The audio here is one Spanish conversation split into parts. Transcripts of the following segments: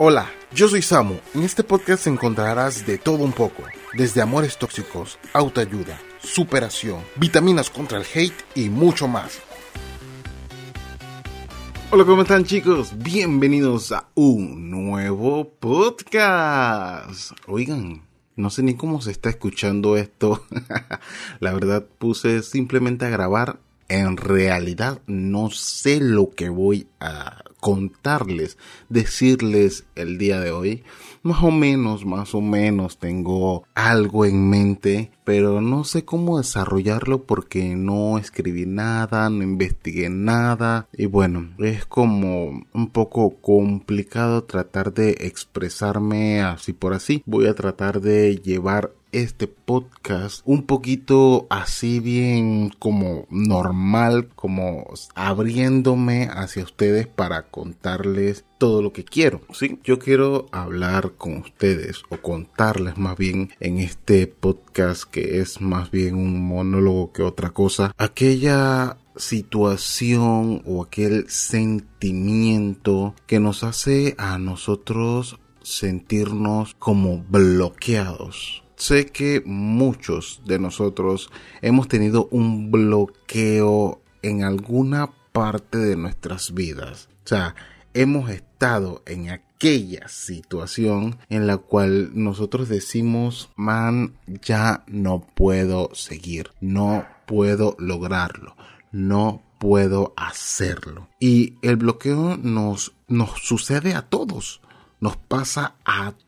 Hola, yo soy Samu. En este podcast encontrarás de todo un poco, desde amores tóxicos, autoayuda, superación, vitaminas contra el hate y mucho más. Hola, ¿cómo están chicos? Bienvenidos a un nuevo podcast. Oigan, no sé ni cómo se está escuchando esto. La verdad puse simplemente a grabar. En realidad no sé lo que voy a contarles, decirles el día de hoy. Más o menos, más o menos tengo algo en mente, pero no sé cómo desarrollarlo porque no escribí nada, no investigué nada y bueno, es como un poco complicado tratar de expresarme así por así. Voy a tratar de llevar este podcast un poquito así bien como normal, como abriéndome hacia ustedes para contarles todo lo que quiero. Sí, yo quiero hablar con ustedes o contarles más bien en este podcast que es más bien un monólogo que otra cosa, aquella situación o aquel sentimiento que nos hace a nosotros sentirnos como bloqueados sé que muchos de nosotros hemos tenido un bloqueo en alguna parte de nuestras vidas. O sea, hemos estado en aquella situación en la cual nosotros decimos, man, ya no puedo seguir, no puedo lograrlo, no puedo hacerlo. Y el bloqueo nos, nos sucede a todos, nos pasa a todos,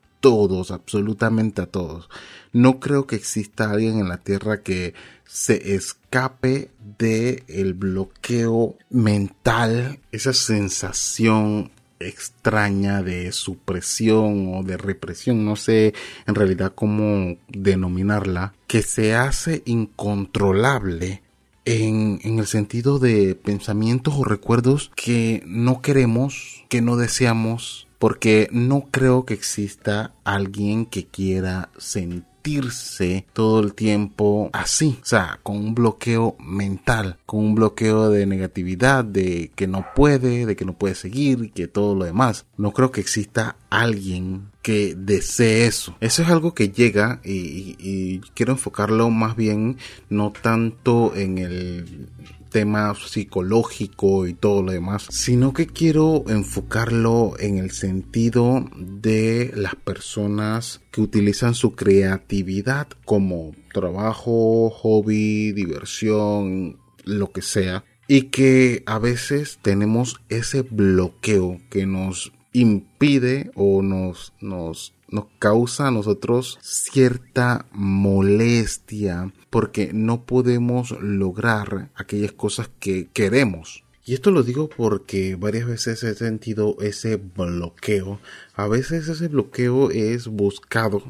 absolutamente a todos. No creo que exista alguien en la Tierra que se escape de el bloqueo mental, esa sensación extraña de supresión o de represión, no sé en realidad cómo denominarla, que se hace incontrolable en, en, el sentido de pensamientos o recuerdos que no queremos, que no deseamos, porque no creo que exista alguien que quiera sentirse todo el tiempo así, o sea, con un bloqueo mental, con un bloqueo de negatividad, de que no puede, de que no puede seguir, que todo lo demás. No creo que exista alguien que desee eso. Eso es algo que llega y, y quiero enfocarlo más bien no tanto en el tema psicológico y todo lo demás, sino que quiero enfocarlo en el sentido de las personas que utilizan su creatividad como trabajo, hobby, diversión, lo que sea, y que a veces tenemos ese bloqueo que nos impide o nos, nos nos causa a nosotros cierta molestia porque no podemos lograr aquellas cosas que queremos. Y esto lo digo porque varias veces he sentido ese bloqueo. A veces ese bloqueo es buscado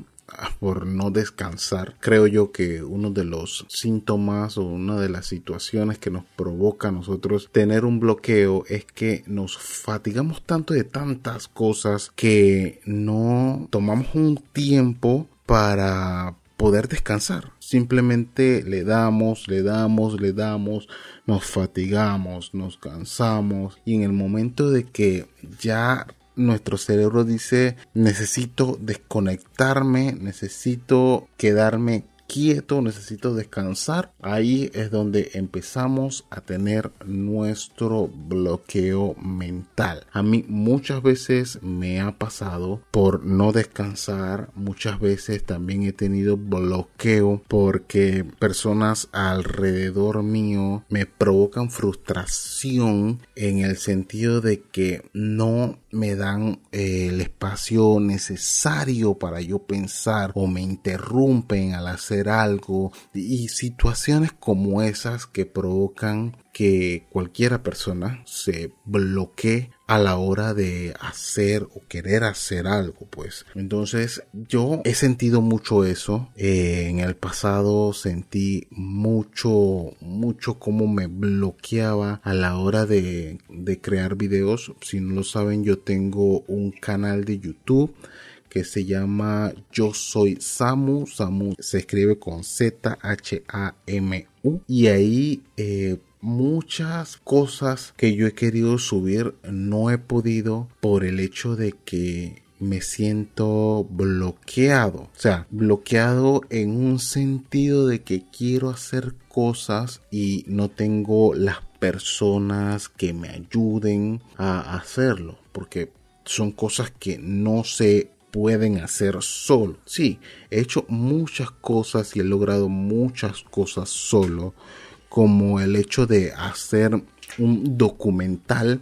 por no descansar. Creo yo que uno de los síntomas o una de las situaciones que nos provoca a nosotros tener un bloqueo es que nos fatigamos tanto de tantas cosas que no tomamos un tiempo para poder descansar. Simplemente le damos, le damos, le damos, nos fatigamos, nos cansamos y en el momento de que ya nuestro cerebro dice necesito desconectarme, necesito quedarme quieto, necesito descansar, ahí es donde empezamos a tener nuestro bloqueo mental. A mí muchas veces me ha pasado por no descansar, muchas veces también he tenido bloqueo porque personas alrededor mío me provocan frustración en el sentido de que no me dan eh, el espacio necesario para yo pensar o me interrumpen al hacer algo. Y situaciones como esas que provocan que cualquiera persona se bloquee a la hora de hacer o querer hacer algo pues entonces yo he sentido mucho eso eh, en el pasado sentí mucho mucho como me bloqueaba a la hora de, de crear videos si no lo saben yo tengo un canal de youtube que se llama Yo Soy Samu. Samu se escribe con Z-H-A-M-U. Y ahí eh, muchas cosas que yo he querido subir no he podido por el hecho de que me siento bloqueado. O sea, bloqueado en un sentido de que quiero hacer cosas y no tengo las personas que me ayuden a hacerlo. Porque son cosas que no se pueden hacer solo. Sí, he hecho muchas cosas y he logrado muchas cosas solo. Como el hecho de hacer un documental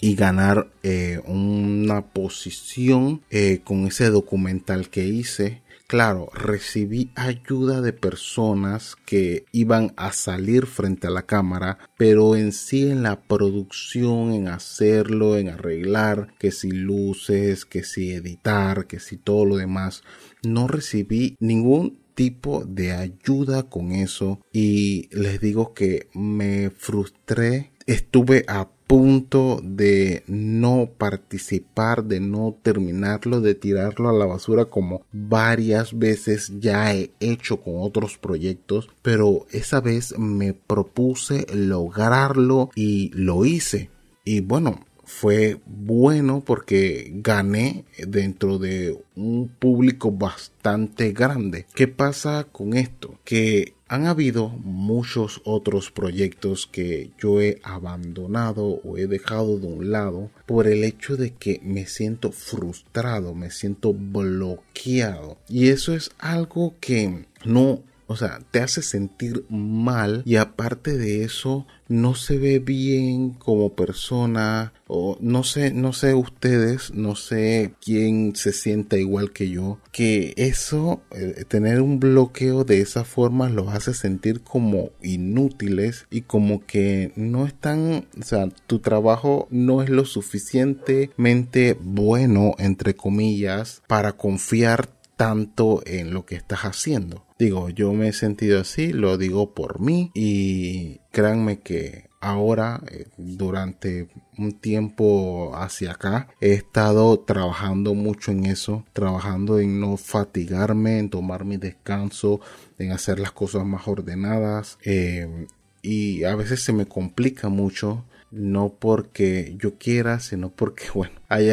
y ganar eh, una posición eh, con ese documental que hice. Claro, recibí ayuda de personas que iban a salir frente a la cámara, pero en sí en la producción, en hacerlo, en arreglar, que si luces, que si editar, que si todo lo demás, no recibí ningún tipo de ayuda con eso. Y les digo que me frustré. Estuve a punto de no participar, de no terminarlo, de tirarlo a la basura como varias veces ya he hecho con otros proyectos, pero esa vez me propuse lograrlo y lo hice. Y bueno, fue bueno porque gané dentro de un público bastante grande. ¿Qué pasa con esto? Que han habido muchos otros proyectos que yo he abandonado o he dejado de un lado por el hecho de que me siento frustrado, me siento bloqueado. Y eso es algo que no o sea, te hace sentir mal y aparte de eso no se ve bien como persona o no sé, no sé ustedes, no sé quién se sienta igual que yo, que eso, eh, tener un bloqueo de esa forma los hace sentir como inútiles y como que no están, o sea, tu trabajo no es lo suficientemente bueno, entre comillas, para confiar tanto en lo que estás haciendo. Digo, yo me he sentido así, lo digo por mí y créanme que ahora, eh, durante un tiempo hacia acá, he estado trabajando mucho en eso, trabajando en no fatigarme, en tomar mi descanso, en hacer las cosas más ordenadas. Eh, y a veces se me complica mucho no porque yo quiera, sino porque, bueno, hay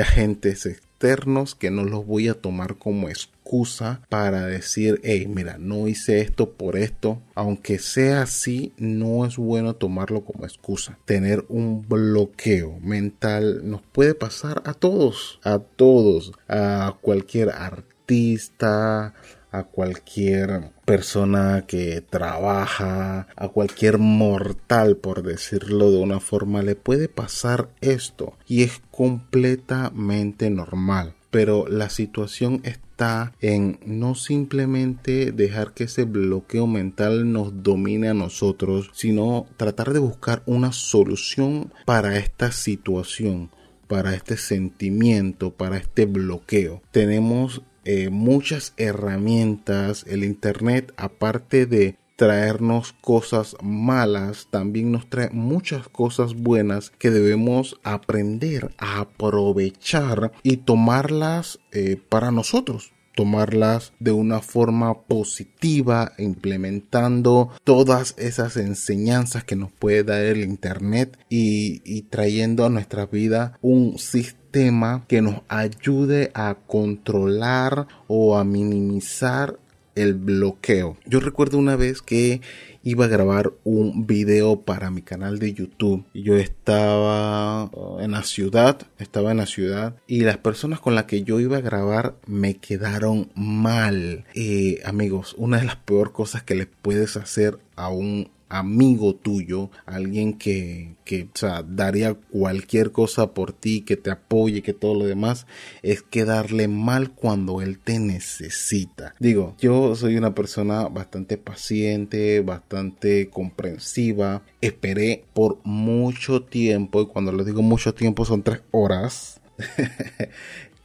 que no los voy a tomar como excusa para decir, hey, mira, no hice esto por esto. Aunque sea así, no es bueno tomarlo como excusa. Tener un bloqueo mental nos puede pasar a todos, a todos, a cualquier artista, a cualquier persona que trabaja, a cualquier mortal, por decirlo de una forma, le puede pasar esto y es completamente normal. Pero la situación está en no simplemente dejar que ese bloqueo mental nos domine a nosotros, sino tratar de buscar una solución para esta situación para este sentimiento, para este bloqueo. Tenemos eh, muchas herramientas. El Internet, aparte de traernos cosas malas, también nos trae muchas cosas buenas que debemos aprender a aprovechar y tomarlas eh, para nosotros tomarlas de una forma positiva, implementando todas esas enseñanzas que nos puede dar el Internet y, y trayendo a nuestra vida un sistema tema que nos ayude a controlar o a minimizar el bloqueo. Yo recuerdo una vez que iba a grabar un video para mi canal de YouTube. Yo estaba en la ciudad, estaba en la ciudad y las personas con las que yo iba a grabar me quedaron mal. Eh, amigos, una de las peores cosas que les puedes hacer a un amigo tuyo, alguien que, que sea, daría cualquier cosa por ti, que te apoye, que todo lo demás, es quedarle mal cuando él te necesita. Digo, yo soy una persona bastante paciente, bastante comprensiva. Esperé por mucho tiempo, y cuando le digo mucho tiempo son tres horas.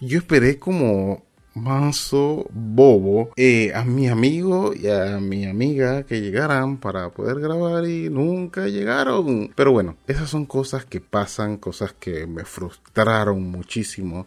yo esperé como mazo bobo eh, a mi amigo y a mi amiga que llegaran para poder grabar y nunca llegaron. Pero bueno, esas son cosas que pasan, cosas que me frustraron muchísimo.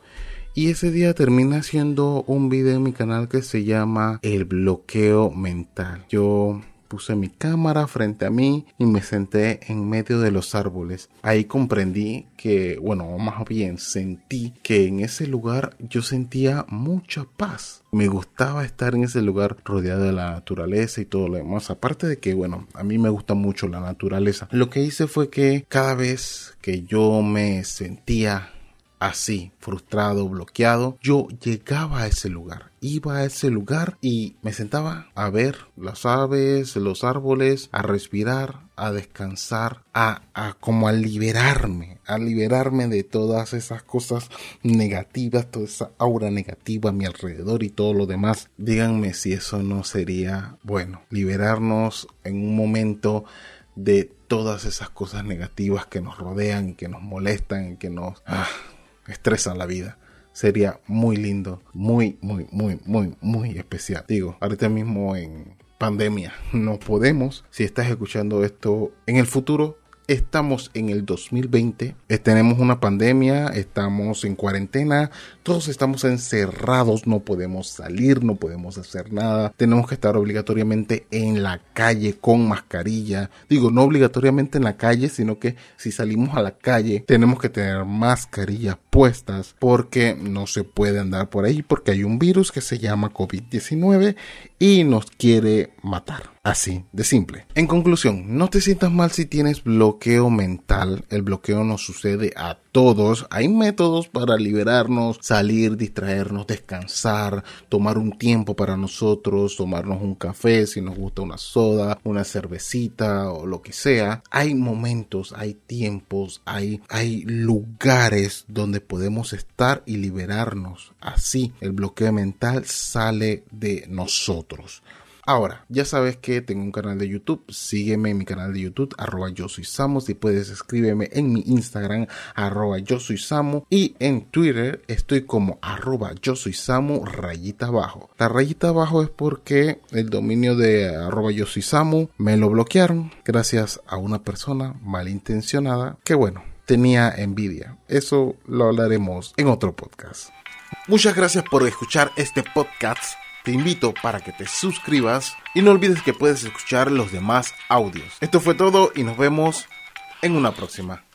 Y ese día termina haciendo un video en mi canal que se llama El bloqueo mental. Yo puse mi cámara frente a mí y me senté en medio de los árboles. Ahí comprendí que, bueno, más bien sentí que en ese lugar yo sentía mucha paz. Me gustaba estar en ese lugar rodeado de la naturaleza y todo lo demás. Aparte de que, bueno, a mí me gusta mucho la naturaleza. Lo que hice fue que cada vez que yo me sentía así, frustrado, bloqueado, yo llegaba a ese lugar, iba a ese lugar y me sentaba a ver las aves, los árboles, a respirar, a descansar, a, a como a liberarme, a liberarme de todas esas cosas negativas, toda esa aura negativa a mi alrededor y todo lo demás. Díganme si eso no sería bueno, liberarnos en un momento de todas esas cosas negativas que nos rodean que nos molestan que nos... Ah, estresan la vida. Sería muy lindo, muy, muy, muy, muy, muy especial. Digo, ahorita mismo en pandemia no podemos. Si estás escuchando esto en el futuro, estamos en el 2020, eh, tenemos una pandemia, estamos en cuarentena, todos estamos encerrados, no podemos salir, no podemos hacer nada, tenemos que estar obligatoriamente en la calle con mascarilla, digo, no obligatoriamente en la calle, sino que si salimos a la calle tenemos que tener mascarillas puestas porque no se puede andar por ahí porque hay un virus que se llama COVID-19 y nos quiere matar. Así de simple. En conclusión, no te sientas mal si tienes bloqueo mental. El bloqueo nos sucede a todos. Hay métodos para liberarnos, salir, distraernos, descansar, tomar un tiempo para nosotros, tomarnos un café si nos gusta una soda, una cervecita o lo que sea. Hay momentos, hay tiempos, hay, hay lugares donde podemos estar y liberarnos. Así el bloqueo mental sale de nosotros. Ahora, ya sabes que tengo un canal de YouTube, sígueme en mi canal de YouTube, arroba yo soy si puedes escríbeme en mi Instagram, arroba yo soy Samu, y en Twitter estoy como arroba yo soy Samu, rayita abajo. La rayita abajo es porque el dominio de arroba yo soy Samu me lo bloquearon gracias a una persona malintencionada que bueno, tenía envidia. Eso lo hablaremos en otro podcast. Muchas gracias por escuchar este podcast te invito para que te suscribas y no olvides que puedes escuchar los demás audios. Esto fue todo y nos vemos en una próxima.